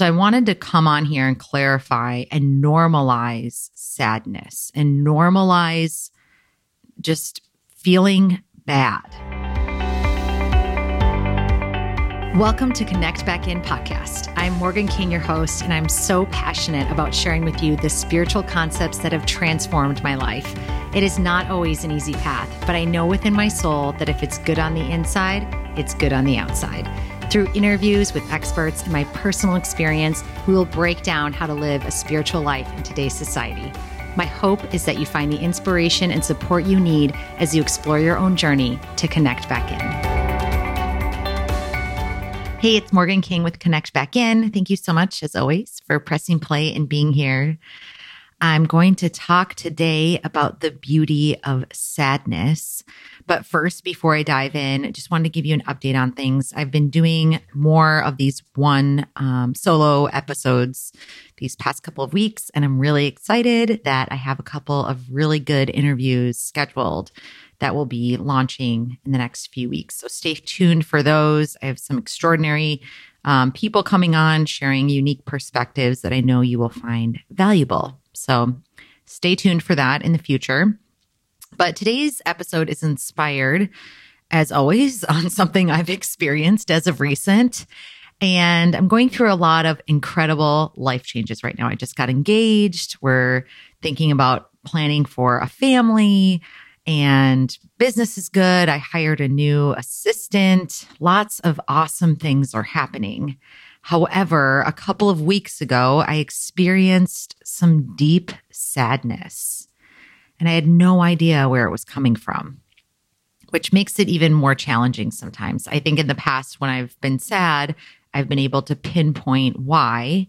So I wanted to come on here and clarify and normalize sadness and normalize just feeling bad. Welcome to Connect Back In podcast. I'm Morgan King, your host, and I'm so passionate about sharing with you the spiritual concepts that have transformed my life. It is not always an easy path, but I know within my soul that if it's good on the inside, it's good on the outside. Through interviews with experts and my personal experience, we will break down how to live a spiritual life in today's society. My hope is that you find the inspiration and support you need as you explore your own journey to connect back in. Hey, it's Morgan King with Connect Back In. Thank you so much, as always, for pressing play and being here. I'm going to talk today about the beauty of sadness. But first, before I dive in, I just wanted to give you an update on things. I've been doing more of these one um, solo episodes these past couple of weeks, and I'm really excited that I have a couple of really good interviews scheduled that will be launching in the next few weeks. So stay tuned for those. I have some extraordinary um, people coming on sharing unique perspectives that I know you will find valuable. So stay tuned for that in the future. But today's episode is inspired, as always, on something I've experienced as of recent. And I'm going through a lot of incredible life changes right now. I just got engaged. We're thinking about planning for a family and business is good. I hired a new assistant. Lots of awesome things are happening. However, a couple of weeks ago, I experienced some deep sadness and I had no idea where it was coming from, which makes it even more challenging sometimes. I think in the past, when I've been sad, I've been able to pinpoint why,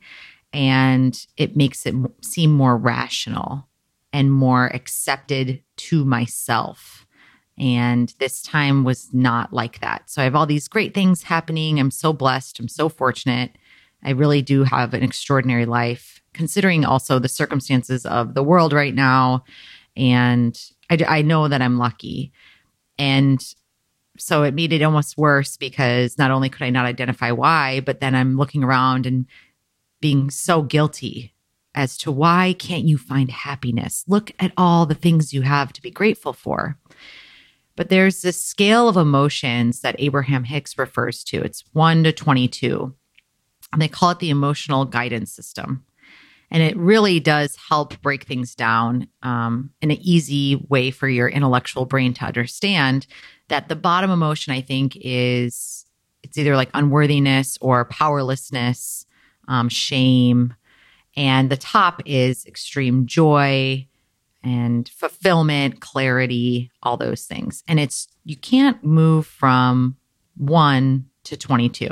and it makes it seem more rational and more accepted to myself. And this time was not like that. So I have all these great things happening. I'm so blessed. I'm so fortunate. I really do have an extraordinary life, considering also the circumstances of the world right now and I, I know that I'm lucky. And so it made it almost worse because not only could I not identify why, but then I'm looking around and being so guilty as to why can't you find happiness? Look at all the things you have to be grateful for. But there's this scale of emotions that Abraham Hicks refers to. It's 1 to 22. And they call it the emotional guidance system. And it really does help break things down um, in an easy way for your intellectual brain to understand that the bottom emotion, I think, is it's either like unworthiness or powerlessness, um, shame. And the top is extreme joy and fulfillment, clarity, all those things. And it's, you can't move from one to 22.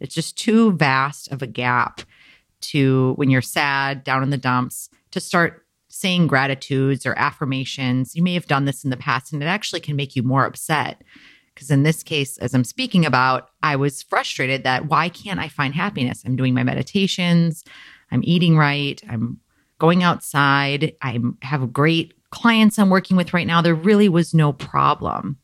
It's just too vast of a gap to when you're sad, down in the dumps, to start saying gratitudes or affirmations. You may have done this in the past, and it actually can make you more upset. Because in this case, as I'm speaking about, I was frustrated that why can't I find happiness? I'm doing my meditations, I'm eating right, I'm going outside, I have great clients I'm working with right now. There really was no problem.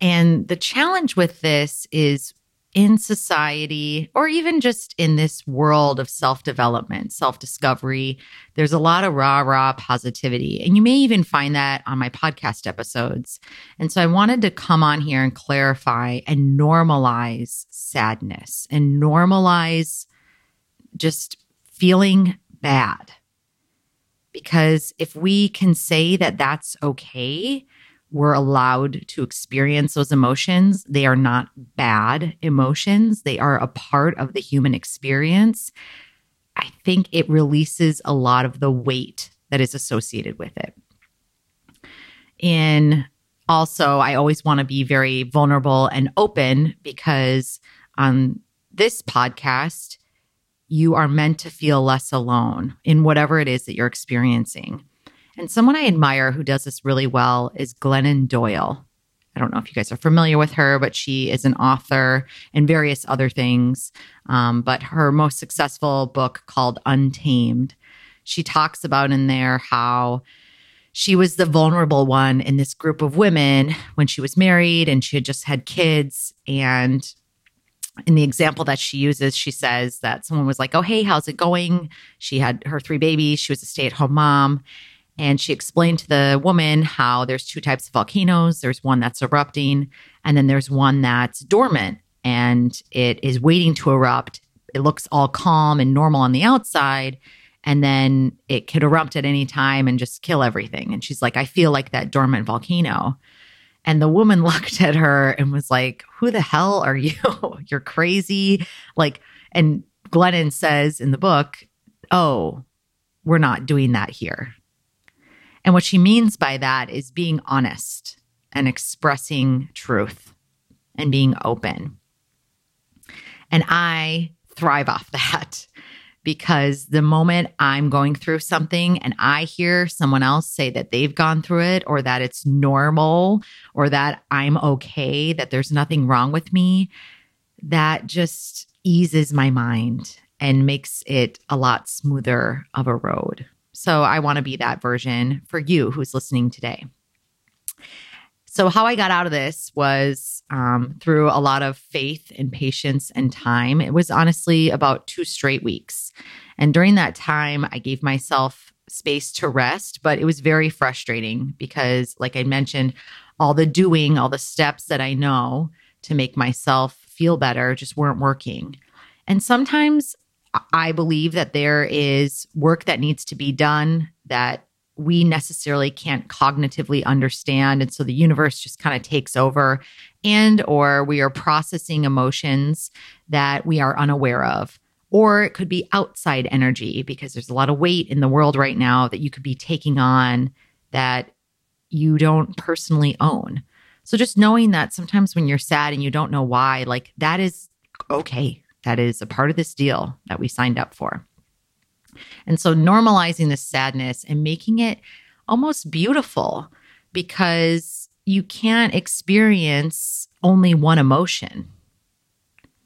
And the challenge with this is in society or even just in this world of self development, self discovery, there's a lot of rah rah positivity. And you may even find that on my podcast episodes. And so I wanted to come on here and clarify and normalize sadness and normalize just feeling bad. Because if we can say that that's okay, we're allowed to experience those emotions. They are not bad emotions, they are a part of the human experience. I think it releases a lot of the weight that is associated with it. And also, I always want to be very vulnerable and open because on this podcast, you are meant to feel less alone in whatever it is that you're experiencing. And someone I admire who does this really well is Glennon Doyle. I don't know if you guys are familiar with her, but she is an author and various other things. Um, but her most successful book called Untamed, she talks about in there how she was the vulnerable one in this group of women when she was married and she had just had kids. And in the example that she uses, she says that someone was like, Oh, hey, how's it going? She had her three babies. She was a stay at home mom. And she explained to the woman how there's two types of volcanoes there's one that's erupting, and then there's one that's dormant and it is waiting to erupt. It looks all calm and normal on the outside. And then it could erupt at any time and just kill everything. And she's like, I feel like that dormant volcano. And the woman looked at her and was like, Who the hell are you? You're crazy. Like, and Glennon says in the book, Oh, we're not doing that here. And what she means by that is being honest and expressing truth and being open. And I thrive off that because the moment I'm going through something and I hear someone else say that they've gone through it or that it's normal or that I'm okay, that there's nothing wrong with me, that just eases my mind and makes it a lot smoother of a road. So I want to be that version for you who's listening today. So, how I got out of this was um, through a lot of faith and patience and time. It was honestly about two straight weeks. And during that time, I gave myself space to rest, but it was very frustrating because, like I mentioned, all the doing, all the steps that I know to make myself feel better just weren't working. And sometimes I believe that there is work that needs to be done that we necessarily can't cognitively understand and so the universe just kind of takes over and or we are processing emotions that we are unaware of. Or it could be outside energy because there's a lot of weight in the world right now that you could be taking on that you don't personally own. So just knowing that sometimes when you're sad and you don't know why like that is okay. That is a part of this deal that we signed up for. And so normalizing the sadness and making it almost beautiful because you can't experience only one emotion.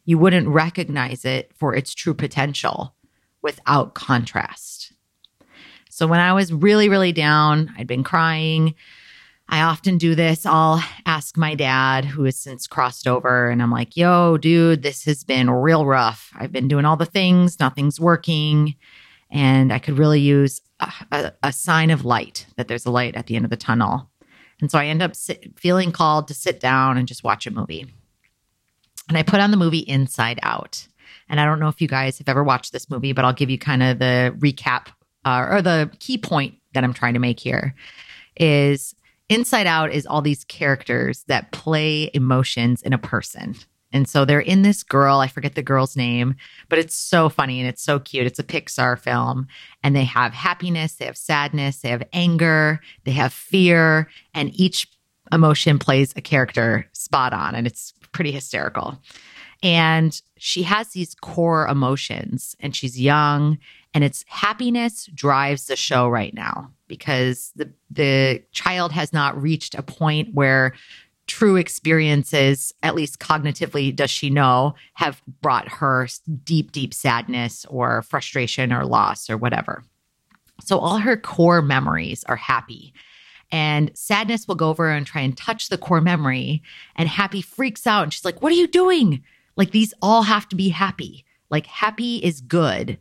You wouldn't recognize it for its true potential without contrast. So when I was really, really down, I'd been crying, I often do this. I'll ask my dad, who has since crossed over, and I'm like, yo, dude, this has been real rough. I've been doing all the things, nothing's working. And I could really use a, a, a sign of light that there's a light at the end of the tunnel. And so I end up sit, feeling called to sit down and just watch a movie. And I put on the movie Inside Out. And I don't know if you guys have ever watched this movie, but I'll give you kind of the recap uh, or the key point that I'm trying to make here is Inside Out is all these characters that play emotions in a person. And so they're in this girl, I forget the girl's name, but it's so funny and it's so cute. It's a Pixar film. And they have happiness, they have sadness, they have anger, they have fear, and each emotion plays a character spot on. And it's pretty hysterical. And she has these core emotions, and she's young, and it's happiness drives the show right now because the the child has not reached a point where true experiences, at least cognitively, does she know, have brought her deep, deep sadness or frustration or loss or whatever. So all her core memories are happy. And sadness will go over and try and touch the core memory. And happy freaks out and she's like, What are you doing? Like these all have to be happy. Like happy is good,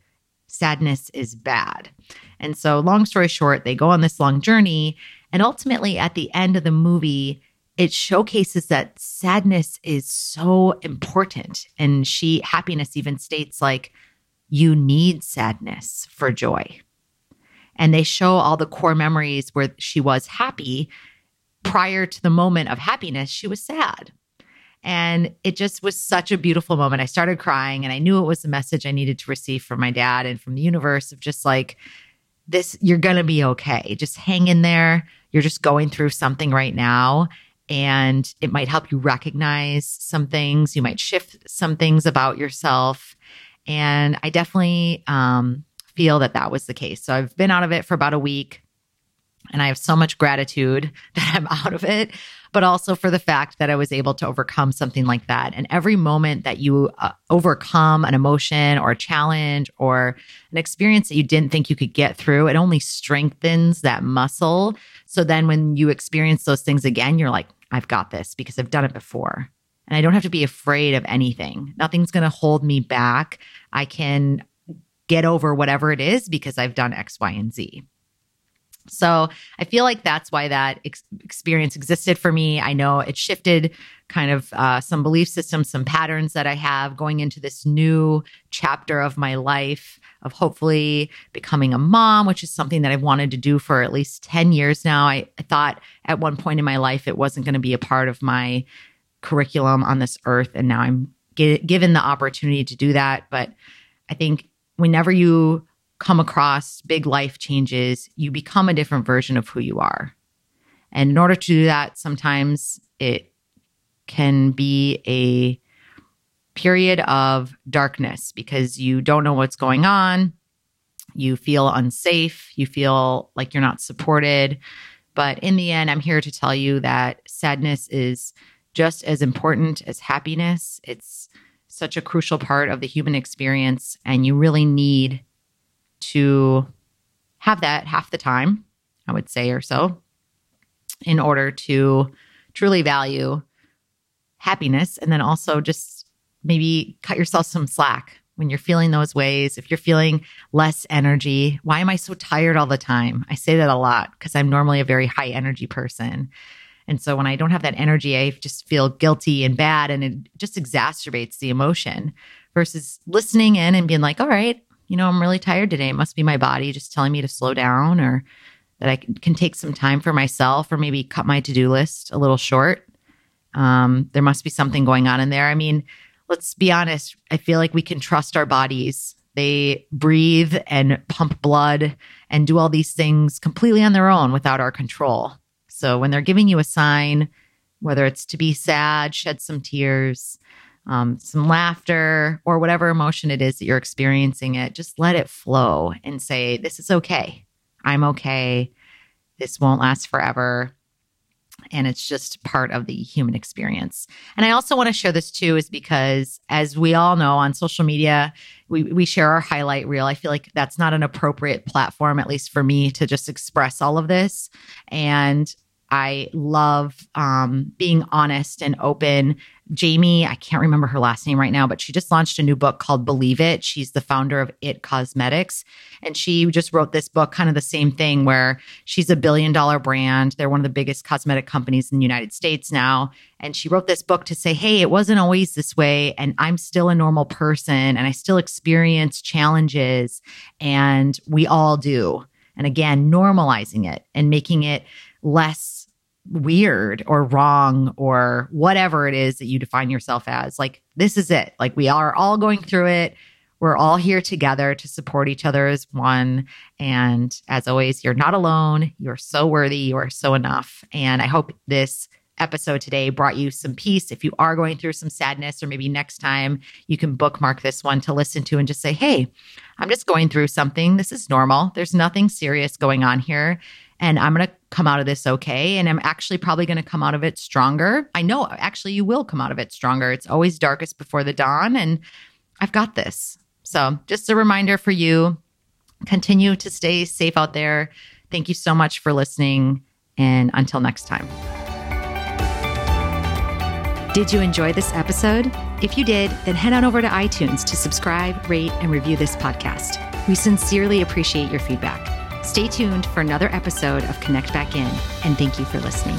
sadness is bad. And so, long story short, they go on this long journey. And ultimately, at the end of the movie, it showcases that sadness is so important. And she, happiness even states, like, you need sadness for joy. And they show all the core memories where she was happy. Prior to the moment of happiness, she was sad. And it just was such a beautiful moment. I started crying and I knew it was the message I needed to receive from my dad and from the universe of just like, this, you're going to be okay. Just hang in there. You're just going through something right now. And it might help you recognize some things. You might shift some things about yourself. And I definitely um, feel that that was the case. So I've been out of it for about a week. And I have so much gratitude that I'm out of it but also for the fact that I was able to overcome something like that. And every moment that you uh, overcome an emotion or a challenge or an experience that you didn't think you could get through, it only strengthens that muscle. So then when you experience those things again, you're like, I've got this because I've done it before. and I don't have to be afraid of anything. Nothing's going to hold me back. I can get over whatever it is because I've done X, Y, and Z. So I feel like that's why that ex- experience existed for me. I know it shifted kind of uh, some belief systems, some patterns that I have going into this new chapter of my life of hopefully becoming a mom, which is something that I've wanted to do for at least 10 years now. I, I thought at one point in my life it wasn't going to be a part of my curriculum on this earth. And now I'm given the opportunity to do that. But I think whenever you come across big life changes, you become a different version of who you are. And in order to do that, sometimes it can be a period of darkness because you don't know what's going on. You feel unsafe. You feel like you're not supported. But in the end, I'm here to tell you that sadness is just as important as happiness. It's such a crucial part of the human experience, and you really need to have that half the time, I would say, or so, in order to truly value happiness. And then also just maybe cut yourself some slack when you're feeling those ways. If you're feeling less energy, why am I so tired all the time? I say that a lot because I'm normally a very high energy person. And so when I don't have that energy, I just feel guilty and bad, and it just exacerbates the emotion versus listening in and being like, all right, you know, I'm really tired today. It must be my body just telling me to slow down or that I can take some time for myself or maybe cut my to do list a little short. Um, there must be something going on in there. I mean, let's be honest. I feel like we can trust our bodies. They breathe and pump blood and do all these things completely on their own without our control. So when they're giving you a sign, whether it's to be sad, shed some tears, um, some laughter, or whatever emotion it is that you're experiencing it, just let it flow and say, This is okay. I'm okay. This won't last forever. And it's just part of the human experience. And I also want to share this too, is because as we all know on social media, we, we share our highlight reel. I feel like that's not an appropriate platform, at least for me, to just express all of this. And I love um, being honest and open. Jamie, I can't remember her last name right now, but she just launched a new book called Believe It. She's the founder of It Cosmetics. And she just wrote this book, kind of the same thing, where she's a billion dollar brand. They're one of the biggest cosmetic companies in the United States now. And she wrote this book to say, hey, it wasn't always this way. And I'm still a normal person and I still experience challenges. And we all do. And again, normalizing it and making it less weird or wrong or whatever it is that you define yourself as. Like, this is it. Like, we are all going through it. We're all here together to support each other as one. And as always, you're not alone. You're so worthy. You are so enough. And I hope this episode today brought you some peace. If you are going through some sadness, or maybe next time you can bookmark this one to listen to and just say, Hey, I'm just going through something. This is normal. There's nothing serious going on here and I'm going to come out of this okay. And I'm actually probably going to come out of it stronger. I know actually you will come out of it stronger. It's always darkest before the dawn. And I've got this. So just a reminder for you continue to stay safe out there. Thank you so much for listening. And until next time. Did you enjoy this episode? If you did, then head on over to iTunes to subscribe, rate, and review this podcast. We sincerely appreciate your feedback. Stay tuned for another episode of Connect Back In, and thank you for listening.